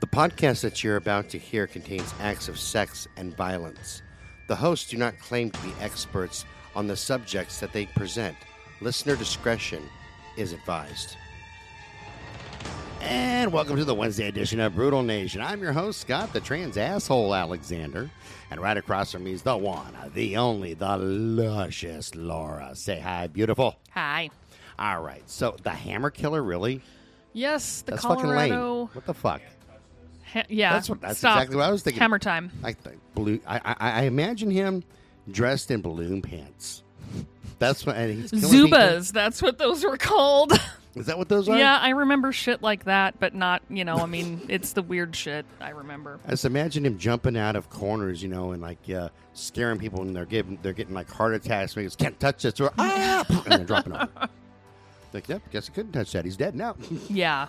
The podcast that you're about to hear contains acts of sex and violence. The hosts do not claim to be experts on the subjects that they present. Listener discretion is advised. And welcome to the Wednesday edition of Brutal Nation. I'm your host, Scott, the trans asshole Alexander. And right across from me is the one, the only, the luscious Laura. Say hi, beautiful. Hi. All right. So the Hammer Killer, really? Yes, the That's Colorado. fucking lame. What the fuck? Ha- yeah, That's what- that's stop. exactly what I was thinking. Hammer time. I think blue. I, I I imagine him dressed in balloon pants. That's what. And he's killing people. Zubaz. That's what those were called. Is that what those are? yeah, I remember shit like that, but not. You know, I mean, it's the weird shit I remember. I just imagine him jumping out of corners, you know, and like uh, scaring people, and they're getting they're getting like heart attacks. Because can't touch this, or ah, and then dropping off. Like, yep, guess I couldn't touch that. He's dead now. Yeah.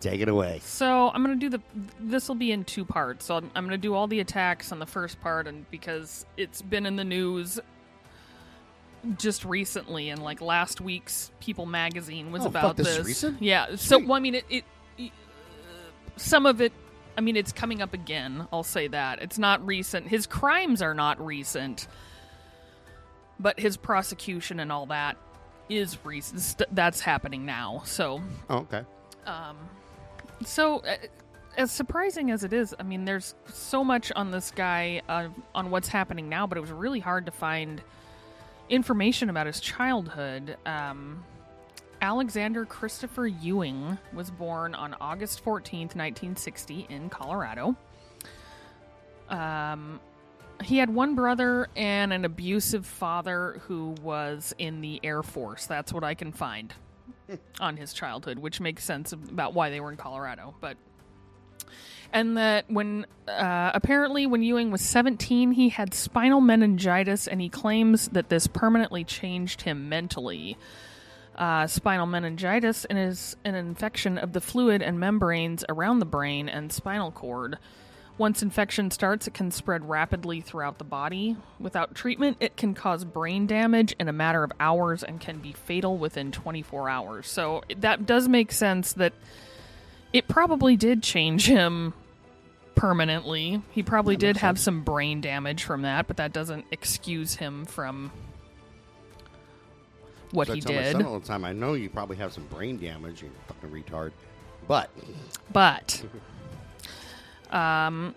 Take it away. So I'm gonna do the. This will be in two parts. So I'm, I'm gonna do all the attacks on the first part, and because it's been in the news just recently, and like last week's People magazine was Oh, about fuck, this is recent? Yeah. So Sweet. well, I mean, it, it, it- some of it. I mean, it's coming up again. I'll say that it's not recent. His crimes are not recent, but his prosecution and all that is recent. That's happening now. So Oh, okay. Um, so, uh, as surprising as it is, I mean, there's so much on this guy uh, on what's happening now, but it was really hard to find information about his childhood. Um, Alexander Christopher Ewing was born on August 14th, 1960, in Colorado. Um, he had one brother and an abusive father who was in the Air Force. That's what I can find on his childhood, which makes sense about why they were in Colorado. But and that when uh, apparently when Ewing was 17, he had spinal meningitis, and he claims that this permanently changed him mentally. Uh, spinal meningitis is an infection of the fluid and membranes around the brain and spinal cord. Once infection starts, it can spread rapidly throughout the body. Without treatment, it can cause brain damage in a matter of hours and can be fatal within 24 hours. So that does make sense that it probably did change him permanently. He probably did have some brain damage from that, but that doesn't excuse him from what So I he tell my son all the time. I know you probably have some brain damage, you fucking retard. But But um,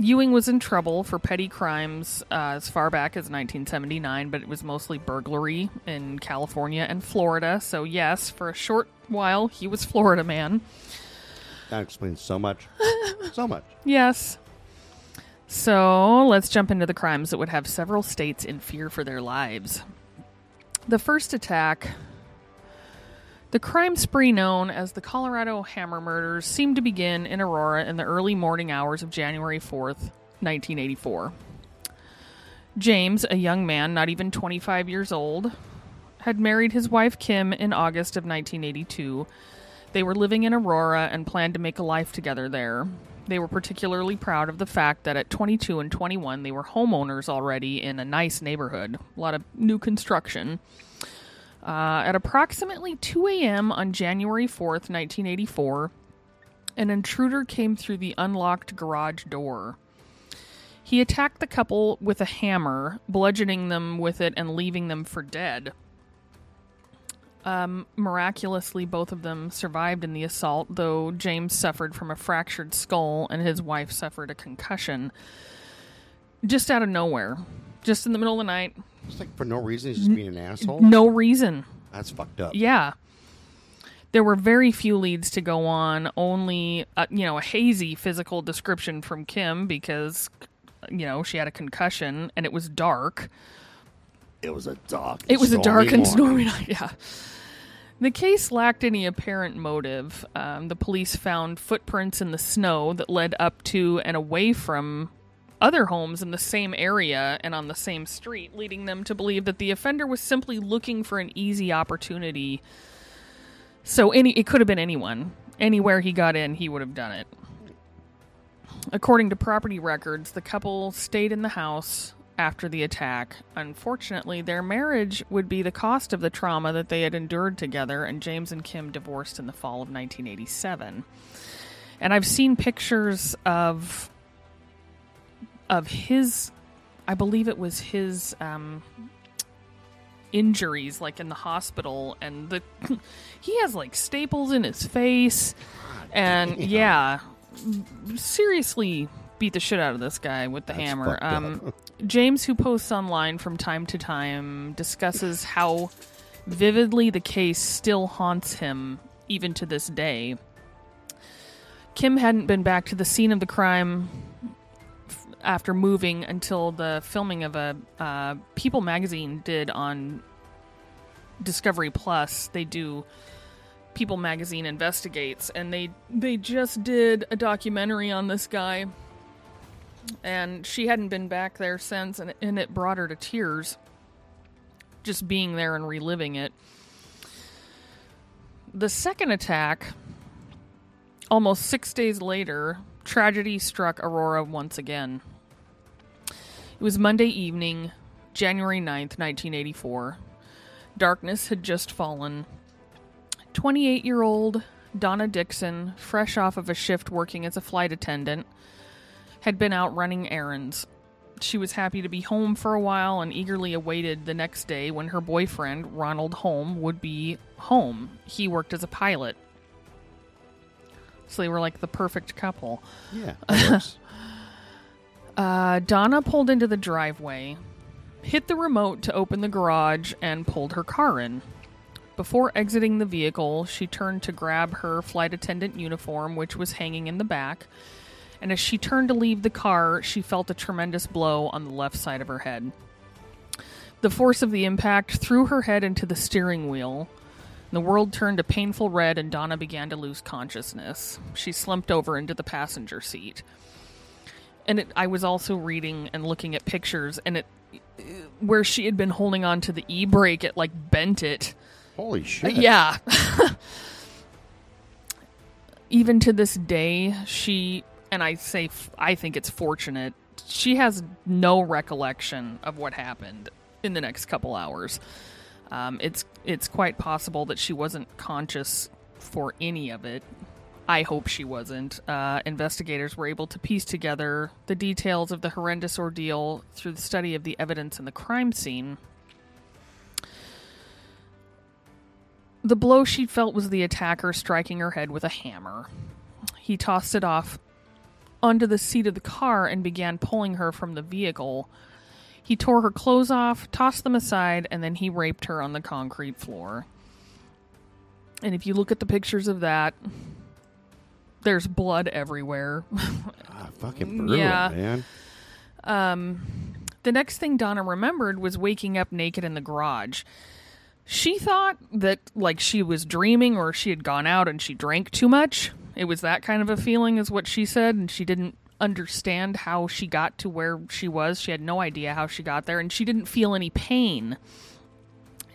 Ewing was in trouble for petty crimes uh, as far back as 1979, but it was mostly burglary in California and Florida. So, yes, for a short while, he was Florida man. that explains so much, so much. Yes. So, let's jump into the crimes that would have several states in fear for their lives. The first attack. The crime spree known as the Colorado Hammer Murders seemed to begin in Aurora in the early morning hours of January 4th, 1984. James, a young man not even 25 years old, had married his wife Kim in August of 1982. They were living in Aurora and planned to make a life together there. They were particularly proud of the fact that at 22 and 21 they were homeowners already in a nice neighborhood, a lot of new construction. Uh, at approximately 2 a.m. on January 4th, 1984, an intruder came through the unlocked garage door. He attacked the couple with a hammer, bludgeoning them with it and leaving them for dead. Um, miraculously, both of them survived in the assault, though James suffered from a fractured skull and his wife suffered a concussion. Just out of nowhere. Just in the middle of the night. Just like for no reason, he's just being an asshole. No reason. That's fucked up. Yeah. There were very few leads to go on, only, uh, you know, a hazy physical description from Kim because, you know, she had a concussion and it was dark. It was a dark. It was a dark and stormy stormy night, yeah. The case lacked any apparent motive. Um, the police found footprints in the snow that led up to and away from other homes in the same area and on the same street, leading them to believe that the offender was simply looking for an easy opportunity. So any it could have been anyone. Anywhere he got in, he would have done it. According to property records, the couple stayed in the house after the attack. Unfortunately, their marriage would be the cost of the trauma that they had endured together, and James and Kim divorced in the fall of 1987. And I've seen pictures of of his I believe it was his um injuries like in the hospital and the he has like staples in his face and yeah seriously beat the shit out of this guy with the That's hammer. um James who posts online from time to time discusses how vividly the case still haunts him even to this day. Kim hadn't been back to the scene of the crime after moving until the filming of a uh, People magazine did on Discovery Plus. They do People magazine investigates, and they they just did a documentary on this guy. And she hadn't been back there since, and, and it brought her to tears. Just being there and reliving it. The second attack Almost six days later, tragedy struck Aurora once again. It was Monday evening, January 9th, 1984. Darkness had just fallen. 28 year old Donna Dixon, fresh off of a shift working as a flight attendant, had been out running errands. She was happy to be home for a while and eagerly awaited the next day when her boyfriend, Ronald Holm, would be home. He worked as a pilot. So they were like the perfect couple. Yeah. that works. Uh, Donna pulled into the driveway, hit the remote to open the garage, and pulled her car in. Before exiting the vehicle, she turned to grab her flight attendant uniform, which was hanging in the back. And as she turned to leave the car, she felt a tremendous blow on the left side of her head. The force of the impact threw her head into the steering wheel. The world turned a painful red, and Donna began to lose consciousness. She slumped over into the passenger seat and it, I was also reading and looking at pictures, and it where she had been holding on to the e brake, it like bent it. Holy shit. Yeah. Even to this day, she and I say f- I think it's fortunate. She has no recollection of what happened in the next couple hours. Um, it's it's quite possible that she wasn't conscious for any of it. I hope she wasn't. Uh, investigators were able to piece together the details of the horrendous ordeal through the study of the evidence in the crime scene. The blow she felt was the attacker striking her head with a hammer. He tossed it off onto the seat of the car and began pulling her from the vehicle. He tore her clothes off, tossed them aside, and then he raped her on the concrete floor. And if you look at the pictures of that, there's blood everywhere. Ah, fucking brutal, Yeah. man. Um, the next thing Donna remembered was waking up naked in the garage. She thought that like she was dreaming or she had gone out and she drank too much. It was that kind of a feeling is what she said and she didn't understand how she got to where she was. She had no idea how she got there and she didn't feel any pain.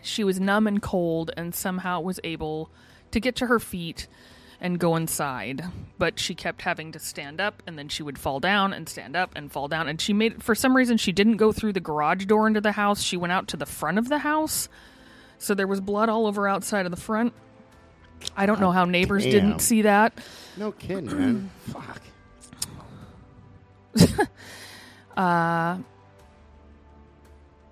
She was numb and cold and somehow was able to get to her feet and go inside. But she kept having to stand up and then she would fall down and stand up and fall down. And she made, for some reason, she didn't go through the garage door into the house. She went out to the front of the house. So there was blood all over outside of the front. I don't know how neighbors damn. didn't see that. No kidding, man. Fuck. Uh,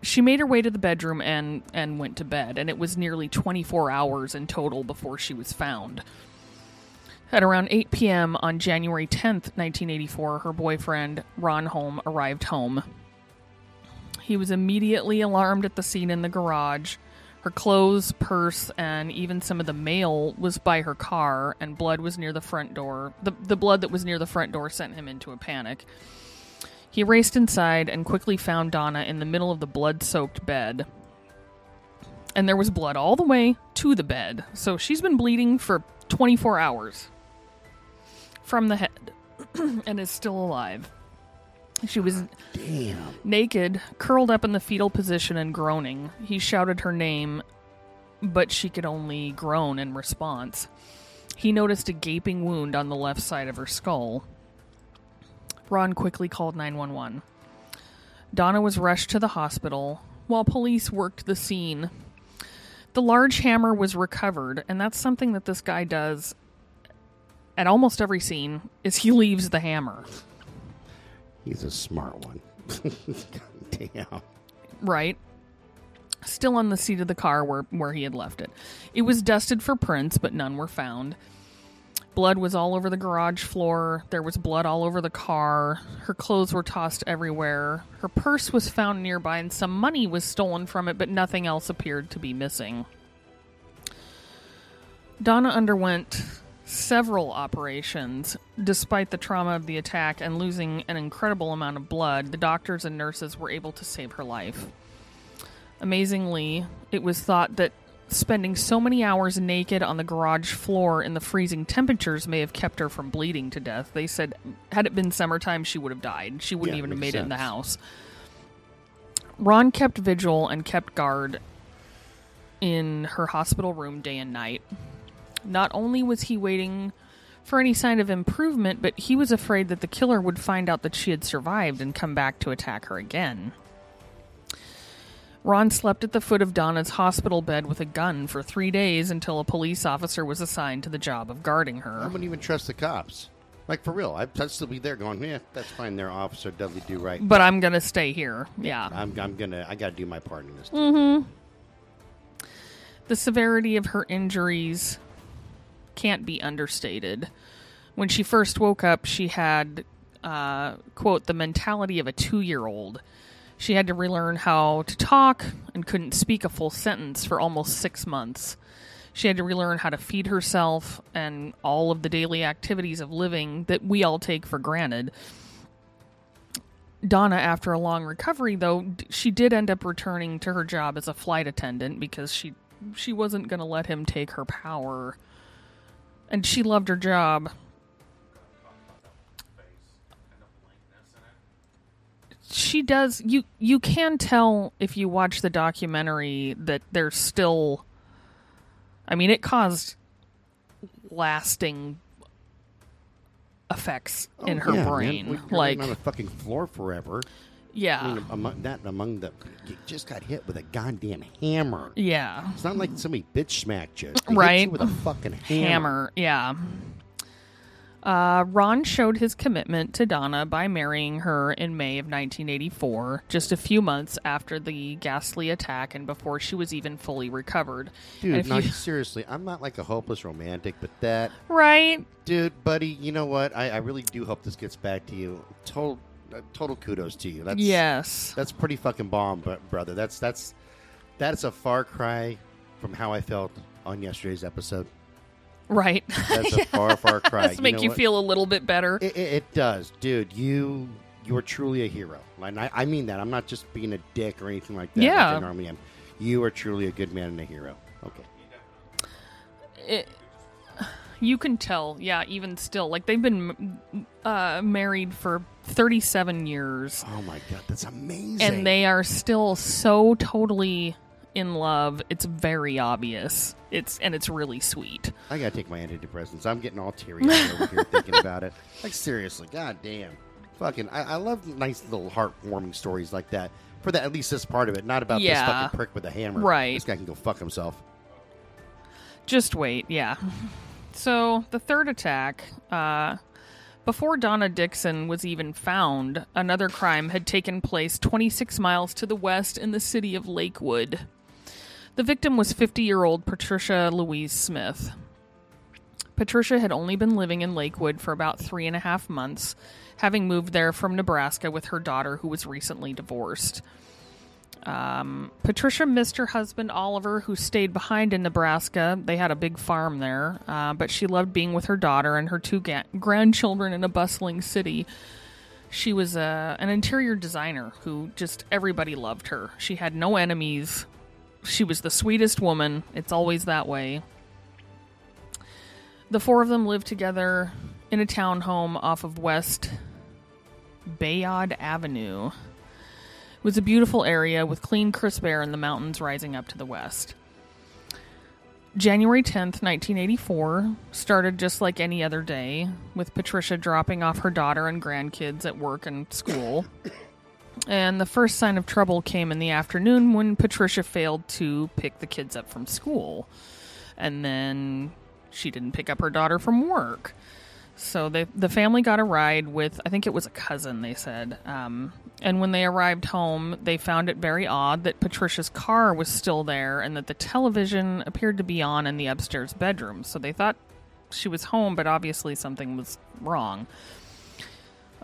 she made her way to the bedroom and and went to bed, and it was nearly 24 hours in total before she was found. At around 8 p.m. on January 10th, 1984, her boyfriend, Ron Holm, arrived home. He was immediately alarmed at the scene in the garage. Her clothes, purse, and even some of the mail was by her car, and blood was near the front door. The, the blood that was near the front door sent him into a panic. He raced inside and quickly found Donna in the middle of the blood soaked bed. And there was blood all the way to the bed. So she's been bleeding for 24 hours from the head and is still alive. She was Damn. naked, curled up in the fetal position and groaning. He shouted her name, but she could only groan in response. He noticed a gaping wound on the left side of her skull. Ron quickly called 911. Donna was rushed to the hospital while police worked the scene. The large hammer was recovered, and that's something that this guy does at almost every scene is he leaves the hammer. He's a smart one. Damn. Right. Still on the seat of the car where, where he had left it. It was dusted for prints, but none were found. Blood was all over the garage floor. There was blood all over the car. Her clothes were tossed everywhere. Her purse was found nearby, and some money was stolen from it, but nothing else appeared to be missing. Donna underwent several operations. Despite the trauma of the attack and losing an incredible amount of blood, the doctors and nurses were able to save her life. Amazingly, it was thought that spending so many hours naked on the garage floor in the freezing temperatures may have kept her from bleeding to death. They said, had it been summertime, she would have died. She wouldn't Yeah, even have made it in the house. Ron kept vigil and kept guard in her hospital room day and night. Not only was he waiting for any sign of improvement, but he was afraid that the killer would find out that she had survived and come back to attack her again. Ron slept at the foot of Donna's hospital bed with a gun for three days until a police officer was assigned to the job of guarding her. I wouldn't even trust the cops. Like, for real. I'd, I'd still be there going, yeah, that's fine there, officer Dudley Do Right. But I'm gonna stay here. Yeah. I'm, I'm gonna, I gotta do my part in this. Mm. The severity of her injuries can't be understated. When she first woke up, she had, uh, quote, the mentality of a two year old. She had to relearn how to talk and couldn't speak a full sentence for almost six months. She had to relearn how to feed herself and all of the daily activities of living that we all take for granted. Donna, after a long recovery, though, she did end up returning to her job as a flight attendant because she she wasn't going to let him take her power, and she loved her job. She does. You you can tell if you watch the documentary that there's still. I mean, it caused lasting effects oh, in her Oh, Yeah, man. brain. We- like, on the fucking floor forever. Yeah, I mean, among that, among the, you just got hit with a goddamn hammer. yeah. It's not like somebody bitch smacked you. They hit you Right. with a fucking hammer. hammer. Yeah. Uh, Ron showed his commitment to Donna by marrying her in May of 1984, just a few months after the ghastly attack and before she was even fully recovered. Dude, if no, you- seriously, I'm not like a hopeless romantic, but that, right? dude, buddy, you know what? I, I really do hope this gets back to you. Total, Uh, total kudos to you. That's yes. that's pretty fucking bomb, bro- brother. That's that's that's a far cry from how I felt on yesterday's episode. Right. That's a far, far cry. Let's make you what? feel a little bit better. It, it, it does, dude. You you are truly a hero, and I, I mean that. I'm not just being a dick or anything like that. like Yeah. I normally am. You are truly a good man and a hero. Okay. it, you can tell, yeah, even still. Like, they've been uh, married for 37 years. Oh my god, that's amazing. and they are still so totally in love. It's very obvious. It's and it's really sweet. I gotta take my antidepressants. I'm getting all teary eyed over here thinking about it. Like seriously, god damn. Fucking, I, I love nice little heartwarming stories like that. For that, at least this part of it, not about Yeah. this fucking prick with a hammer. Right. This guy can go fuck himself. Just wait, yeah. So the third attack, uh, before Donna Dixon was even found, another crime had taken place 26 miles to the west in the city of Lakewood. The victim was 50 year old Patricia Louise Smith. Patricia had only been living in Lakewood for about three and a half months, having moved there from Nebraska with her daughter, who was recently divorced. Um, Patricia missed her husband Oliver, who stayed behind in Nebraska. They had a big farm there, uh, but she loved being with her daughter and her two ga- grandchildren in a bustling city. She was uh, an interior designer who just everybody loved her. She had no enemies. She was the sweetest woman. It's always that way. The four of them lived together in a townhome off of West Bayard Avenue. Was a beautiful area with clean, crisp air and the mountains rising up to the west. January 10th, 1984, started just like any other day, with Patricia dropping off her daughter and grandkids at work and school. And the first sign of trouble came in the afternoon when Patricia failed to pick the kids up from school. And then she didn't pick up her daughter from work. So they, the family got a ride with, I think it was a cousin, they said. Um, and when they arrived home, they found it very odd that Patricia's car was still there and that the television appeared to be on in the upstairs bedroom. So they thought she was home, but obviously something was wrong.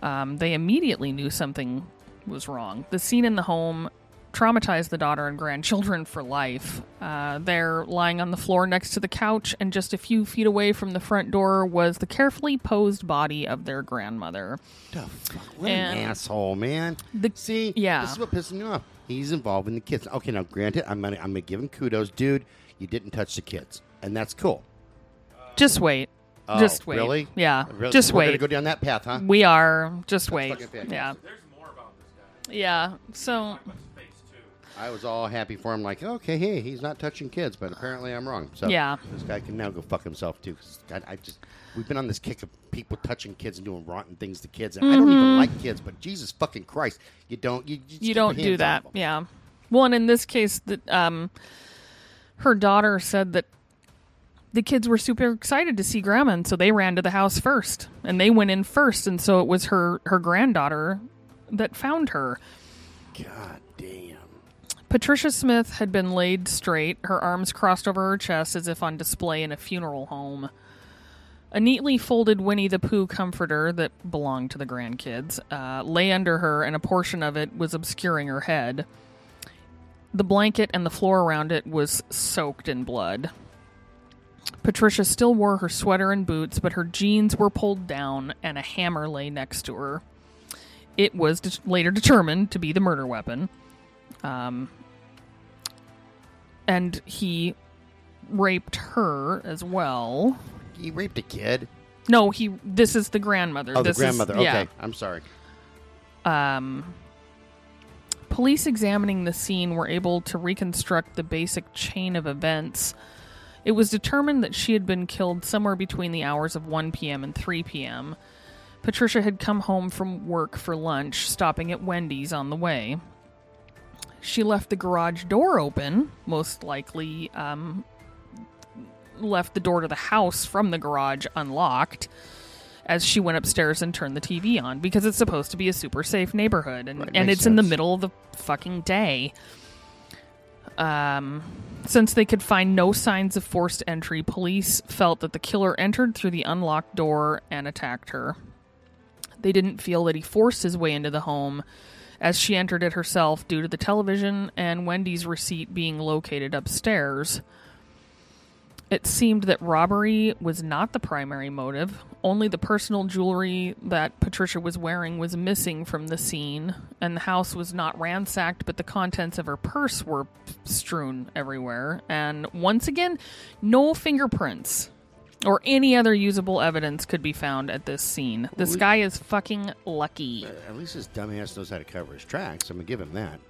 Um, they immediately knew something was wrong. The scene in the home traumatized the daughter and grandchildren for life. Uh, they're lying on the floor next to the couch, and just a few feet away from the front door was the carefully posed body of their grandmother. The fuck? What And- an asshole, man. The- See, yeah. this is what pisses me off. He's involved in the kids. Okay, now granted, I'm gonna I'm gonna give him kudos, dude. You didn't touch the kids, and that's cool. Just wait. Oh, just wait. Really? Yeah. Really? Just We're wait. gonna go down that path, huh? We are. Just wait. Yeah. There's more about this guy. Yeah. So. I was all happy for him, like, okay, hey, he's not touching kids, but apparently I'm wrong. So Yeah. this guy can now go fuck himself too. 'cause God, I just we've been on this kick of people touching kids and doing rotten things to kids. And I don't even like kids, but Jesus fucking Christ, you don't you, just Mm-hmm. you don't do hands that. off 'em. Yeah. Well, and in this case, that um, her daughter said that the kids were super excited to see grandma, and so they ran to the house first, and they went in first, and so it was her her granddaughter that found her. God. Patricia Smith had been laid straight, her arms crossed over her chest as if on display in a funeral home. A neatly folded Winnie the Pooh comforter that belonged to the grandkids uh, lay under her, and a portion of it was obscuring her head. The blanket and the floor around it was soaked in blood. Patricia still wore her sweater and boots, but her jeans were pulled down, and a hammer lay next to her. It was de- later determined to be the murder weapon um, and he raped her as well. He raped a kid. No, he. This is the grandmother. Oh, this the grandmother. Is, yeah. Okay, I'm sorry. Um, police examining the scene were able to reconstruct the basic chain of events. It was determined that she had been killed somewhere between the hours of 1 p.m. and 3 p.m. Patricia had come home from work for lunch, stopping at Wendy's on the way. She left the garage door open, most likely um, left the door to the house from the garage unlocked as she went upstairs and turned the TV on because it's supposed to be a super safe neighborhood and, Right, and it's in the middle of the fucking day. Um, since they could find no signs of forced entry, police felt that the killer entered through the unlocked door and attacked her. They didn't feel that he forced his way into the home as she entered it herself due to the television and Wendy's receipt being located upstairs. It seemed that robbery was not the primary motive. Only the personal jewelry that Patricia was wearing was missing from the scene, and the house was not ransacked, but the contents of her purse were strewn everywhere. And once again, no fingerprints or any other usable evidence could be found at this scene. This guy is fucking lucky. Uh, at least his dumbass knows how to cover his tracks. I'm gonna give him that.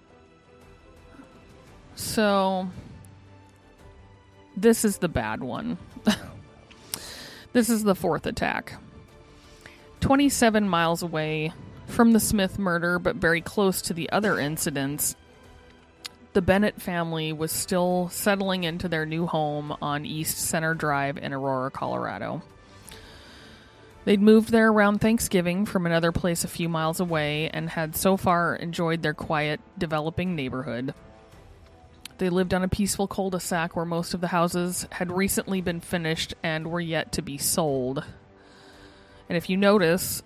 So, this is the bad one. this is the fourth attack. 27 miles away from the Smith murder, but very close to the other incidents, the Bennett family was still settling into their new home on East Center Drive in Aurora, Colorado. They'd moved there around Thanksgiving from another place a few miles away and had so far enjoyed their quiet, developing neighborhood. They lived on a peaceful cul de sac where most of the houses had recently been finished and were yet to be sold. And if you notice,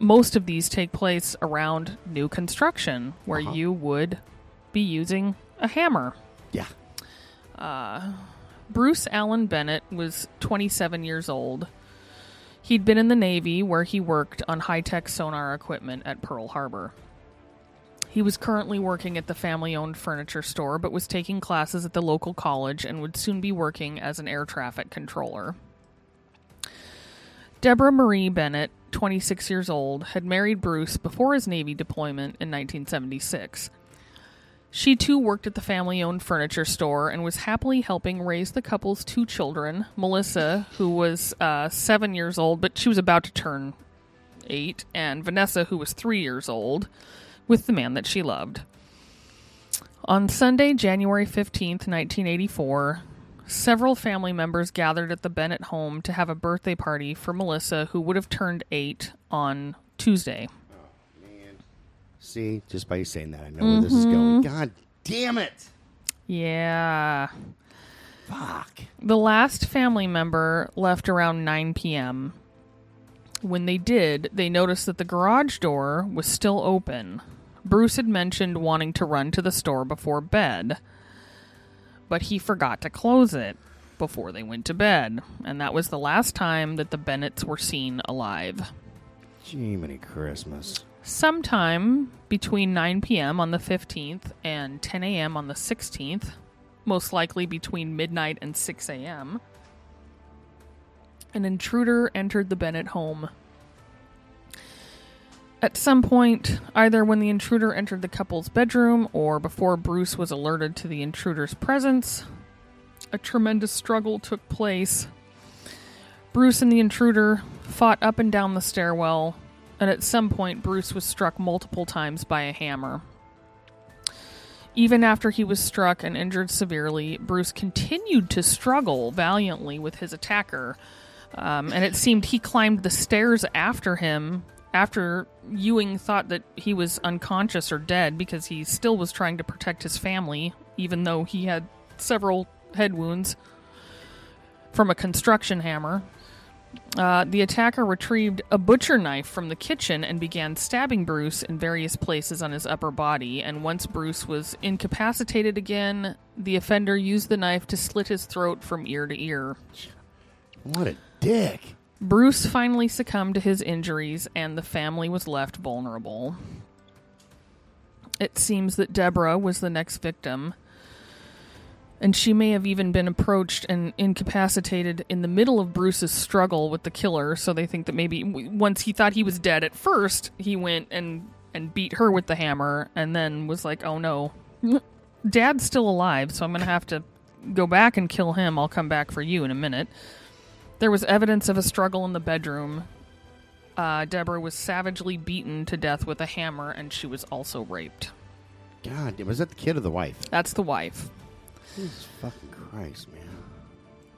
most of these take place around new construction where Uh-huh. you would be using a hammer. Yeah. Bruce Allen Bennett was 27 years old. He'd been in the Navy where he worked on high tech sonar equipment at Pearl Harbor. He was currently working at the family owned furniture store, but was taking classes at the local college and would soon be working as an air traffic controller. Deborah Marie Bennett, 26 years old, had married Bruce before his Navy deployment in 1976. She too worked at the family owned furniture store and was happily helping raise the couple's two children Melissa, who was uh, seven years old, but she was about to turn eight, and Vanessa, who was three years old, with the man that she loved. On Sunday, January 15th, 1984, several family members gathered at the Bennett home to have a birthday party for Melissa, who would have turned eight on Tuesday. See, just by you saying that, I know where this is going. Mm-hmm. God damn it! Yeah. Fuck. The last family member left around 9 p.m. When they did, they noticed that the garage door was still open. Bruce had mentioned wanting to run to the store before bed, but he forgot to close it before they went to bed, and that was the last time that the Bennetts were seen alive. Jiminy Christmas. Sometime between 9 p.m. on the 15th and 10 a.m. on the 16th, most likely between midnight and 6 a.m., an intruder entered the Bennett home. At some point, either when the intruder entered the couple's bedroom or before Bruce was alerted to the intruder's presence, a tremendous struggle took place. Bruce and the intruder fought up and down the stairwell, and at some point, Bruce was struck multiple times by a hammer. Even after he was struck and injured severely, Bruce continued to struggle valiantly with his attacker, um, and it seemed he climbed the stairs after him after Ewing thought that he was unconscious or dead because he still was trying to protect his family, even though he had several head wounds from a construction hammer. Uh, the attacker retrieved a butcher knife from the kitchen and began stabbing Bruce in various places on his upper body. And once Bruce was incapacitated again, the offender used the knife to slit his throat from ear to ear. What a dick. Bruce finally succumbed to his injuries, and the family was left vulnerable. It seems that Deborah was the next victim, and she may have even been approached and incapacitated in the middle of Bruce's struggle with the killer. So they think that maybe once he thought he was dead at first, he went and and beat her with the hammer, and then was like, "Oh no, Dad's still alive, so I'm gonna have to go back and kill him. I'll come back for you in a minute." There was evidence of a struggle in the bedroom. Uh, Deborah was savagely beaten to death with a hammer, and she was also raped. God, was that the kid or the wife? That's the wife. Jesus fucking Christ, man.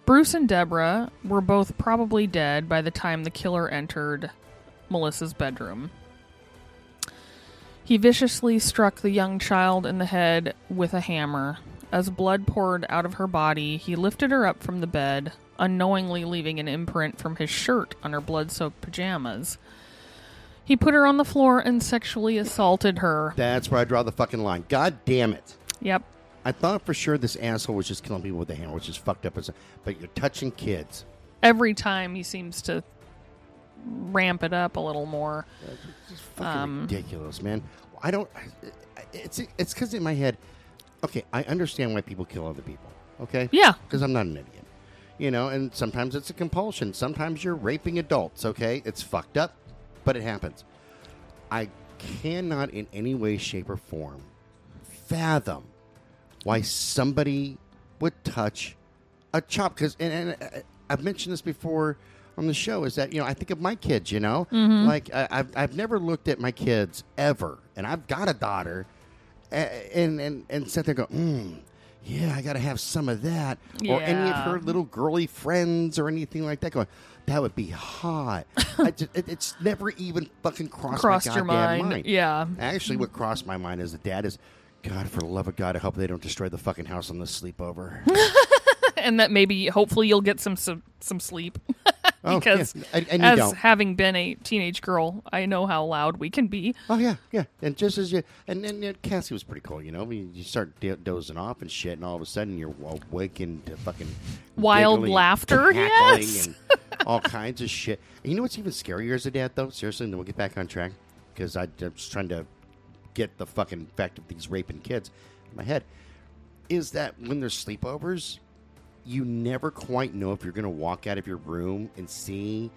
Bruce and Deborah were both probably dead by the time the killer entered Melissa's bedroom. He viciously struck the young child in the head with a hammer. As blood poured out of her body, he lifted her up from the bed, unknowingly leaving an imprint from his shirt on her blood soaked pajamas. He put her on the floor and sexually assaulted her. That's where I draw the fucking line. God damn it. Yep. I thought for sure this asshole was just killing people with a hammer, which is fucked up as a, but you're touching kids. Every time he seems to ramp it up a little more. It's fucking Um, ridiculous, man. I don't. It's it's because in my head. Okay, I understand why people kill other people. Okay. Yeah. Because I'm not an idiot. You know, and sometimes it's a compulsion. Sometimes you're raping adults. Okay, it's fucked up, but it happens. I cannot in any way, shape, or form fathom why somebody would touch a chop. Because and, and uh, I've mentioned this before on the show. Is that you know I think of my kids. You know, like I, I've I've never looked at my kids ever, and I've got a daughter, and and and sit there and go, mm, yeah, I got to have some of that, or any of her little girly friends or anything like that. Going, that would be hot. I just, it, it's never even fucking crossed, Crossed my your goddamn mind. Yeah. Actually, what crossed my mind as a dad is, God, for the love of God, I hope they don't destroy the fucking house on this sleepover. and that maybe hopefully you'll get some some, some sleep Oh, because yeah. And- and as don't. having been a teenage girl i know how loud we can be Oh yeah, yeah. And just as you and and, and Cassie was pretty cool, you know. I mean, you start do- dozing off and shit, and all of a sudden you're awakened to uh, fucking Wild laughter, yes. and all kinds of shit. And you know what's even scarier as a dad, though? Seriously, and then we'll get back on track because I'm just trying to get the fucking fact of these raping kids in my head. Is that when there's sleepovers, you never quite know if you're going to walk out of your room and see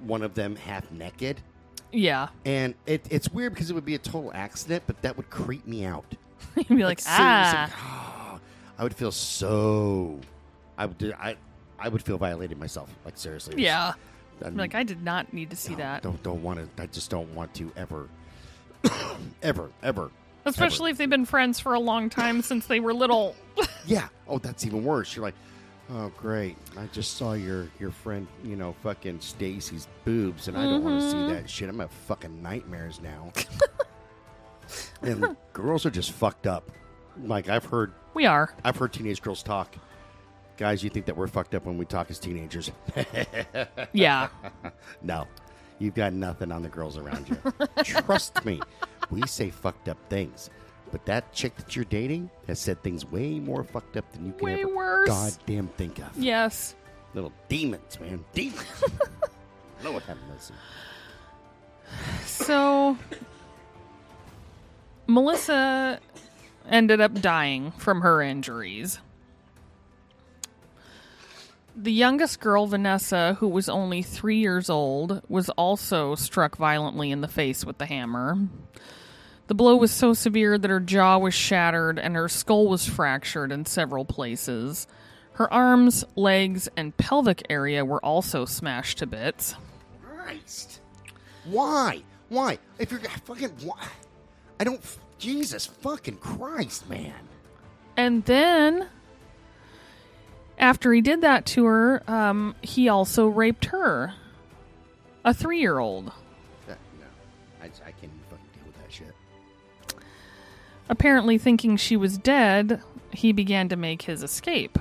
one of them half naked. yeah And it, it's weird because it would be a total accident, but that would creep me out. you'd be like seriously, ah oh, I would feel so. I would. I. I would feel violated myself. Like seriously. Yeah I'm- like i did not need to see no, that Don't don't want to. I just don't want to ever, ever, ever. especially if they've been friends for a long time since they were little Yeah. Oh, that's even worse. You're like, Oh, great! I just saw your your friend, you know, fucking Stacy's boobs, and I don't want to see mm-hmm. that shit. I'm have fucking nightmares now. and girls are just fucked up. Like I've heard, We are. I've heard teenage girls talk. Guys, you think that we're fucked up when we talk as teenagers? Yeah. No, you've got nothing on the girls around you. Trust me, we say fucked up things. But that chick that you're dating has said things way more fucked up than you can Way ever worse. goddamn think of. yes. Little demons, man. Demons. know what happened, listen. So Melissa ended up dying from her injuries. The youngest girl, Vanessa, who was only three years old, was also struck violently in the face with the hammer. The blow was so severe that her jaw was shattered and her skull was fractured in several places. Her arms, legs, and pelvic area were also smashed to bits. Christ. Why? Why? If you're fucking. Why? I don't. Jesus fucking Christ, man. And then, after he did that to her, um, he also raped her, a three year old. That, no. I, I can't Apparently, thinking she was dead, he began to make his escape.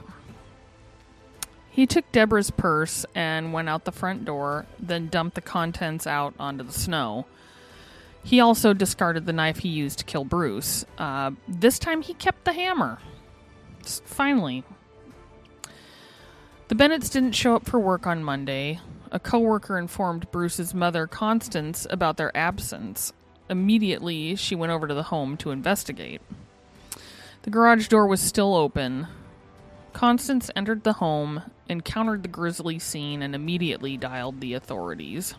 He took Deborah's purse and went out the front door, then dumped the contents out onto the snow. He also discarded the knife he used to kill Bruce. Uh, this time he kept the hammer. Finally. The Bennetts didn't show up for work on Monday. A coworker informed Bruce's mother, Constance, about their absence. Immediately, she went over to the home to investigate. The garage door was still open. Constance entered the home, encountered the grisly scene, and immediately dialed the authorities.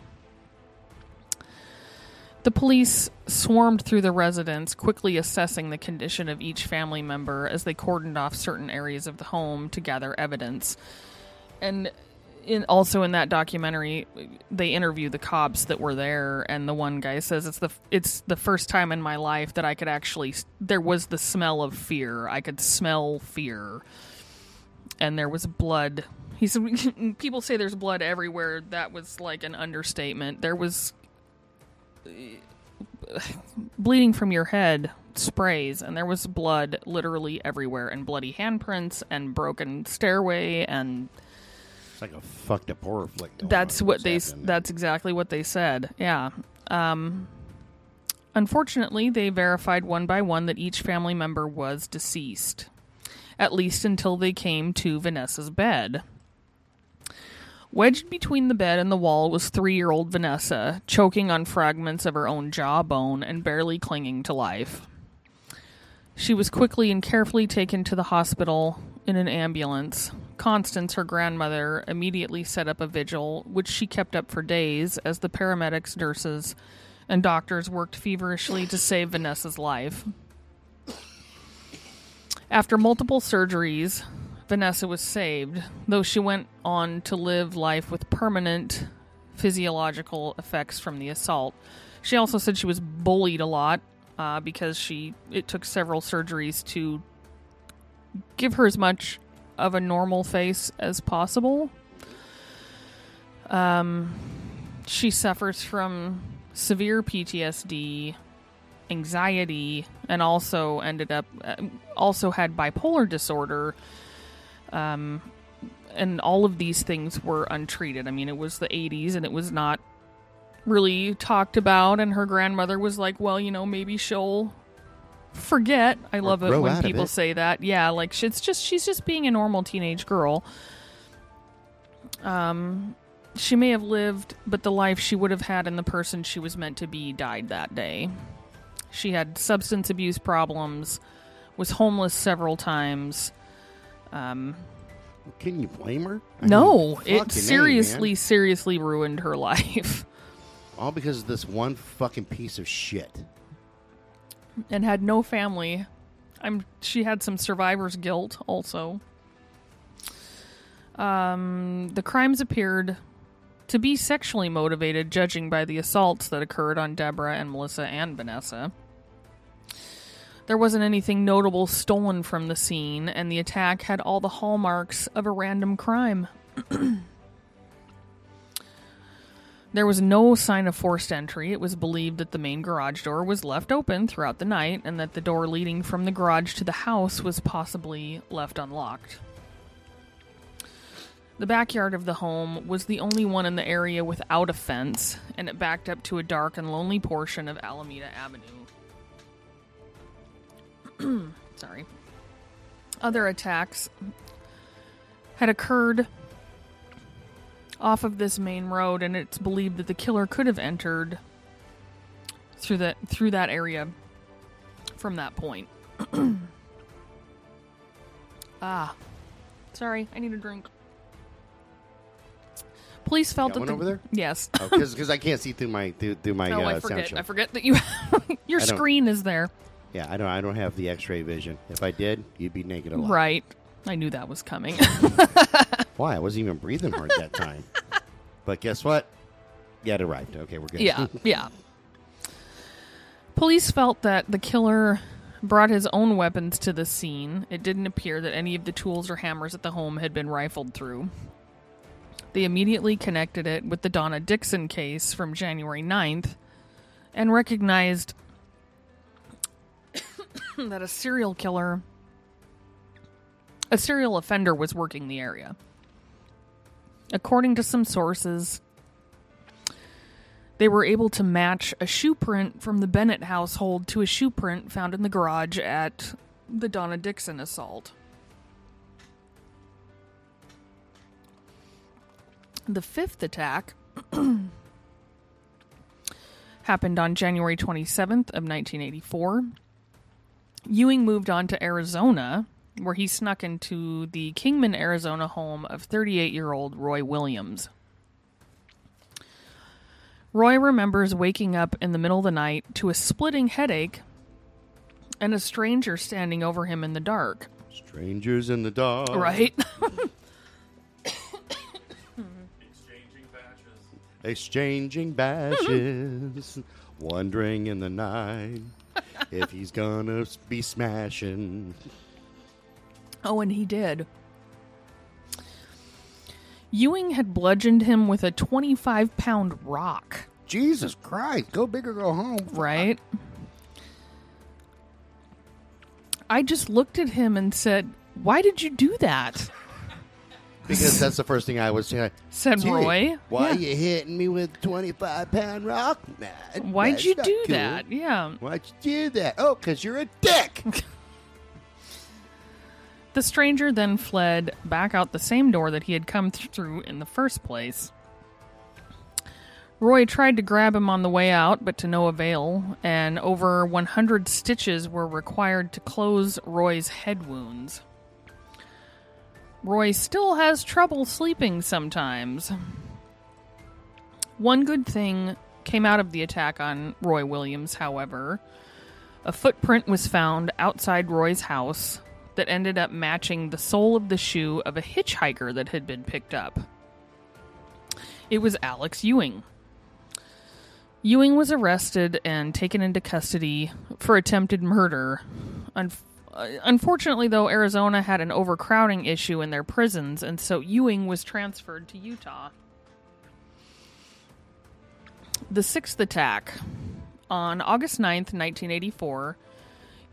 The police swarmed through the residence, quickly assessing the condition of each family member as they cordoned off certain areas of the home to gather evidence. And in, also in that documentary, they interview the cops that were there, and the one guy says it's the it's the first time in my life that I could actually there was the smell of fear. I could smell fear, and there was blood. He said people say there's blood everywhere. That was like an understatement. There was bleeding from your head sprays and there was blood literally everywhere and bloody handprints and broken stairway and It's like a fucked up horror flick. that's what they happening. that's exactly what they said yeah um unfortunately they verified one by one that each family member was deceased at least until they came to vanessa's bed wedged between the bed and the wall was three-year-old vanessa choking on fragments of her own jawbone and barely clinging to life she was quickly and carefully taken to the hospital in an ambulance. Constance, her grandmother, immediately set up a vigil, which she kept up for days as the paramedics, nurses, and doctors worked feverishly to save Vanessa's life. After multiple surgeries, Vanessa was saved, though she went on to live life with permanent physiological effects from the assault. She also said she was bullied a lot uh, because she it took several surgeries to give her as much of a normal face as possible. Um, she suffers from severe PTSD, anxiety, and also ended up uh, also had bipolar disorder. Um, and all of these things were untreated. I mean, it was the 80s and it was not really talked about and her grandmother was like well you know maybe she'll forget. I love it when people it. say that. Yeah like she's just she's just being a normal teenage girl. Um she may have lived but the life she would have had in the person she was meant to be died that day. She had substance abuse problems was homeless several times. Um Can you blame her? I no mean, it fucking A, seriously seriously ruined her life. All because of this one fucking piece of shit. And had no family. I'm she had some survivor's guilt also. Um, the crimes appeared to be sexually motivated, judging by the assaults that occurred on Deborah and Melissa and Vanessa. There wasn't anything notable stolen from the scene, and the attack had all the hallmarks of a random crime. there was no sign of forced entry. It was believed that the main garage door was left open throughout the night and that the door leading from the garage to the house was possibly left unlocked. The backyard of the home was the only one in the area without a fence, and it backed up to a dark and lonely portion of Alameda Avenue. Sorry. Other attacks had occurred off of this main road, and it's believed that the killer could have entered through that through that area from that point. ah, sorry, I need a drink. Police felt that one the, over there? Yes. Because I can't see through my through, through my oh, uh, I forget. I forget that you your I screen is there. Yeah, I don't. I don't have the X-ray vision. If I did, you'd be naked a lot. Right. I knew that was coming. Why? I wasn't even breathing hard that time. but guess what? Yeah, it arrived. Okay, we're good. yeah, yeah. Police felt that the killer brought his own weapons to the scene. It didn't appear that any of the tools or hammers at the home had been rifled through. They immediately connected it with the Donna Dixon case from January 9th and recognized that a serial killer, a serial offender, was working the area. According to some sources, they were able to match a shoe print from the Bennett household to a shoe print found in the garage at the Donna Dixon assault. The fifth attack happened on January 27th of 1984. Ewing moved on to Arizona, where he snuck into the Kingman, Arizona home of 38-year-old Roy Williams. Roy remembers waking up in the middle of the night to a splitting headache and a stranger standing over him in the dark. Strangers in the dark. Right? Exchanging batches. Exchanging bashes. wondering in the night if he's gonna be smashing. Oh, and he did. Ewing had bludgeoned him with a 25 pound rock, Jesus Christ! Go big or go home. right? I just looked at him and said, Why did you do that? Because that's the first thing I would say. Said Gee, Roy. Why Yeah. you hitting me with twenty-five pound rock? man? Why'd you do cool. that? Yeah. Why'd you do that? Oh, because you're a dick. The stranger then fled back out the same door that he had come th- through in the first place. Roy tried to grab him on the way out, but to no avail, and over 100 stitches were required to close Roy's head wounds. Roy still has trouble sleeping sometimes. One good thing came out of the attack on Roy Williams, however. A footprint was found outside Roy's house that ended up matching the sole of the shoe of a hitchhiker that had been picked up. It was Alex Ewing. Ewing was arrested and taken into custody for attempted murder. Uh, unfortunately, though, Arizona had an overcrowding issue in their prisons, and so Ewing was transferred to Utah. The sixth attack. On August 9th, 1984,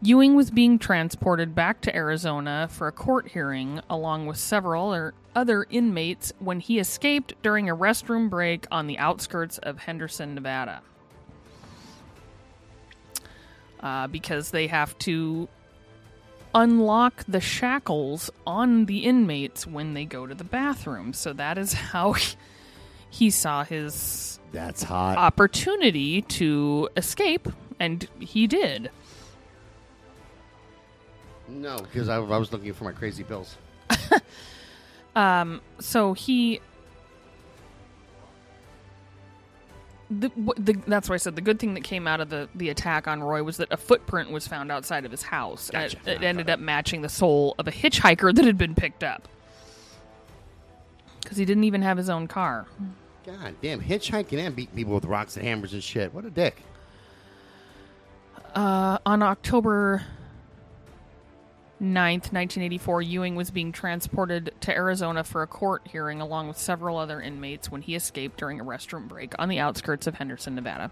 Ewing was being transported back to Arizona for a court hearing along with several other, other inmates when he escaped during a restroom break on the outskirts of Henderson, Nevada. Uh, because they have to unlock the shackles on the inmates when they go to the bathroom. So that is how he, he saw his That's hot. opportunity to escape, and he did. No, because I, I was looking for my crazy pills. Um, so he the, the that's why I said the good thing that came out of the the attack on Roy was that a footprint was found outside of his house. Gotcha. It, it ended up matching the sole of a hitchhiker that had been picked up because he didn't even have his own car. God damn, hitchhiking and beating people with rocks and hammers and shit. What a dick. Uh, on October 9th, 1984, Ewing was being transported to Arizona for a court hearing along with several other inmates when he escaped during a restroom break on the outskirts of Henderson, Nevada.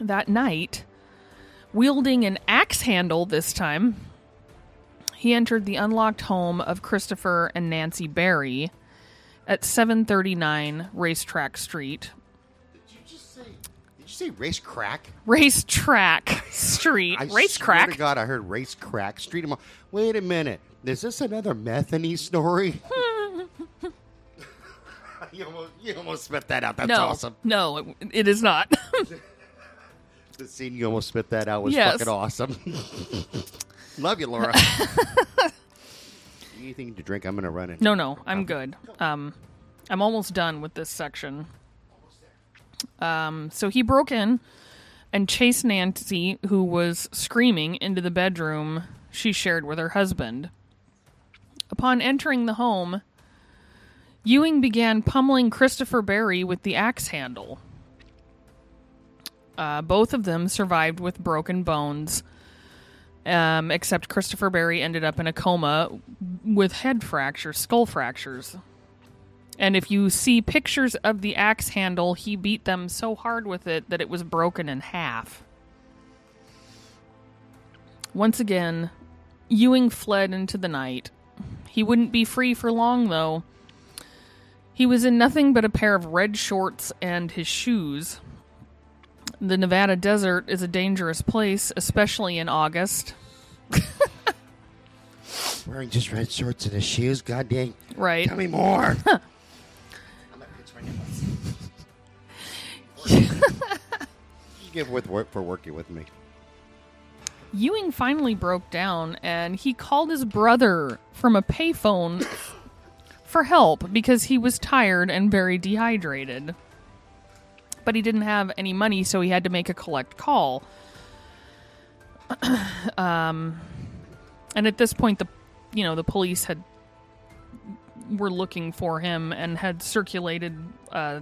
That night, wielding an axe handle this time, he entered the unlocked home of Christopher and Nancy Barry at 739 Racetrack Street. You say race crack? Race track Street. I Race swear crack. to God, I heard race crack street. Mall. Wait a minute. Is this another Methany story? you, almost, you almost spit that out. That's no, awesome. no, it, it is not. The scene you almost spit that out was Yes. fucking awesome. Love you, Laura. Anything to drink? I'm gonna run it. no, no, I'm good. Um, I'm almost done with this section. Um, so he broke in and chased Nancy, who was screaming, into the bedroom she shared with her husband. Upon entering the home, Ewing began pummeling Christopher Barry with the axe handle. Uh, both of them survived with broken bones, um, except Christopher Barry ended up in a coma with head fractures, skull fractures. And if you see pictures of the axe handle, he beat them so hard with it that it was broken in half. Once again, Ewing fled into the night. He wouldn't be free for long, though. He was in nothing but a pair of red shorts and his shoes. The Nevada desert is a dangerous place, especially in August. Wearing just red shorts and his shoes. God dang. Right. Tell me more. My nipples. Give with work for working with me. Ewing finally broke down and he called his brother from a payphone for help because he was tired and very dehydrated. But he didn't have any money, so he had to make a collect call. um, and at this point, the you know the police had were looking for him and had circulated uh,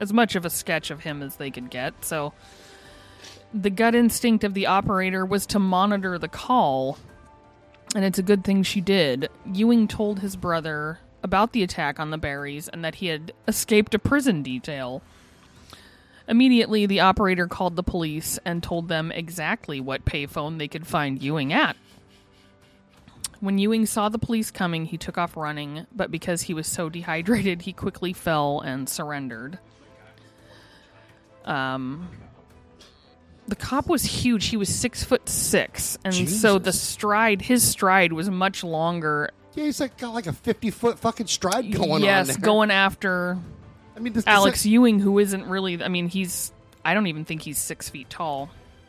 as much of a sketch of him as they could get. So the gut instinct of the operator was to monitor the call, and it's a good thing she did. Ewing told his brother about the attack on the Barrys and that he had escaped a prison detail. Immediately, the operator called the police and told them exactly what payphone they could find Ewing at. When Ewing saw the police coming, he took off running, but because he was so dehydrated, he quickly fell and surrendered. Um, the cop was huge. He was six foot six, and so the Jesus. stride, his stride, was much longer. Yeah, he's like got like a 50 foot fucking stride going yes, on. there. going after I mean, this, Alex This, Ewing, who isn't really. I mean, he's. I don't even think he's six feet tall.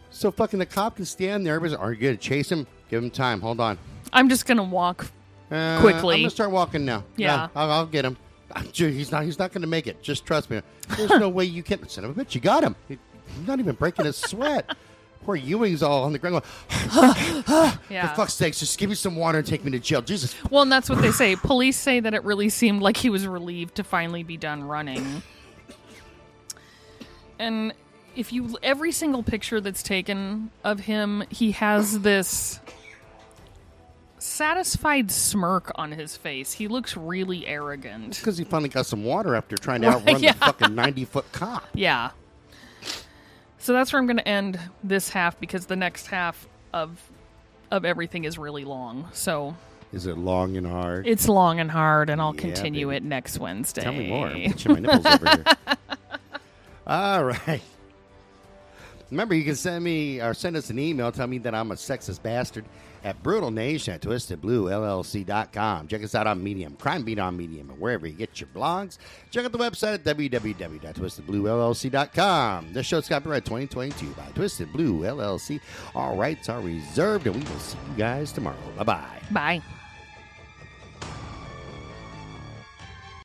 so fucking the cop can stand there. Everybody's, are you going to chase him? Give him time. Hold on. I'm just gonna walk. Uh, Quickly. I'm gonna start walking now. Yeah. I'll, I'll get him. I'm sure he's not. He's not gonna make it. Just trust me. There's no way you can. Son of a bitch, you got him. He- He's not even breaking a sweat. Poor Ewing's all on the ground. Going, Yeah. For fuck's sakes, just give me some water and take me to jail. Jesus. Well, and that's what they say. Police say that it really seemed like he was relieved to finally be done running. And if you every single picture that's taken of him, he has this satisfied smirk on his face. He looks really arrogant. Because he finally got some water after trying to outrun yeah. the fucking 90 foot cop. Yeah. So that's where I'm going to end this half because the next half of of everything is really long. So Is it long and hard? it's long and hard, and I'll Yeah, continue baby. it next Wednesday. Tell me more. I'm itching my nipples over here. All right. Remember, you can send me or send us an email. Tell me that I'm a sexist bastard at brutalnation at twistedbluellc.com. Check us out on Medium, Crime Beat on Medium, and wherever you get your blogs. Check out the website at www.twistedbluellc.com. This show's copyright 2022 by Twisted Blue LLC. All rights are reserved, and we will see you guys tomorrow. Bye bye. Bye.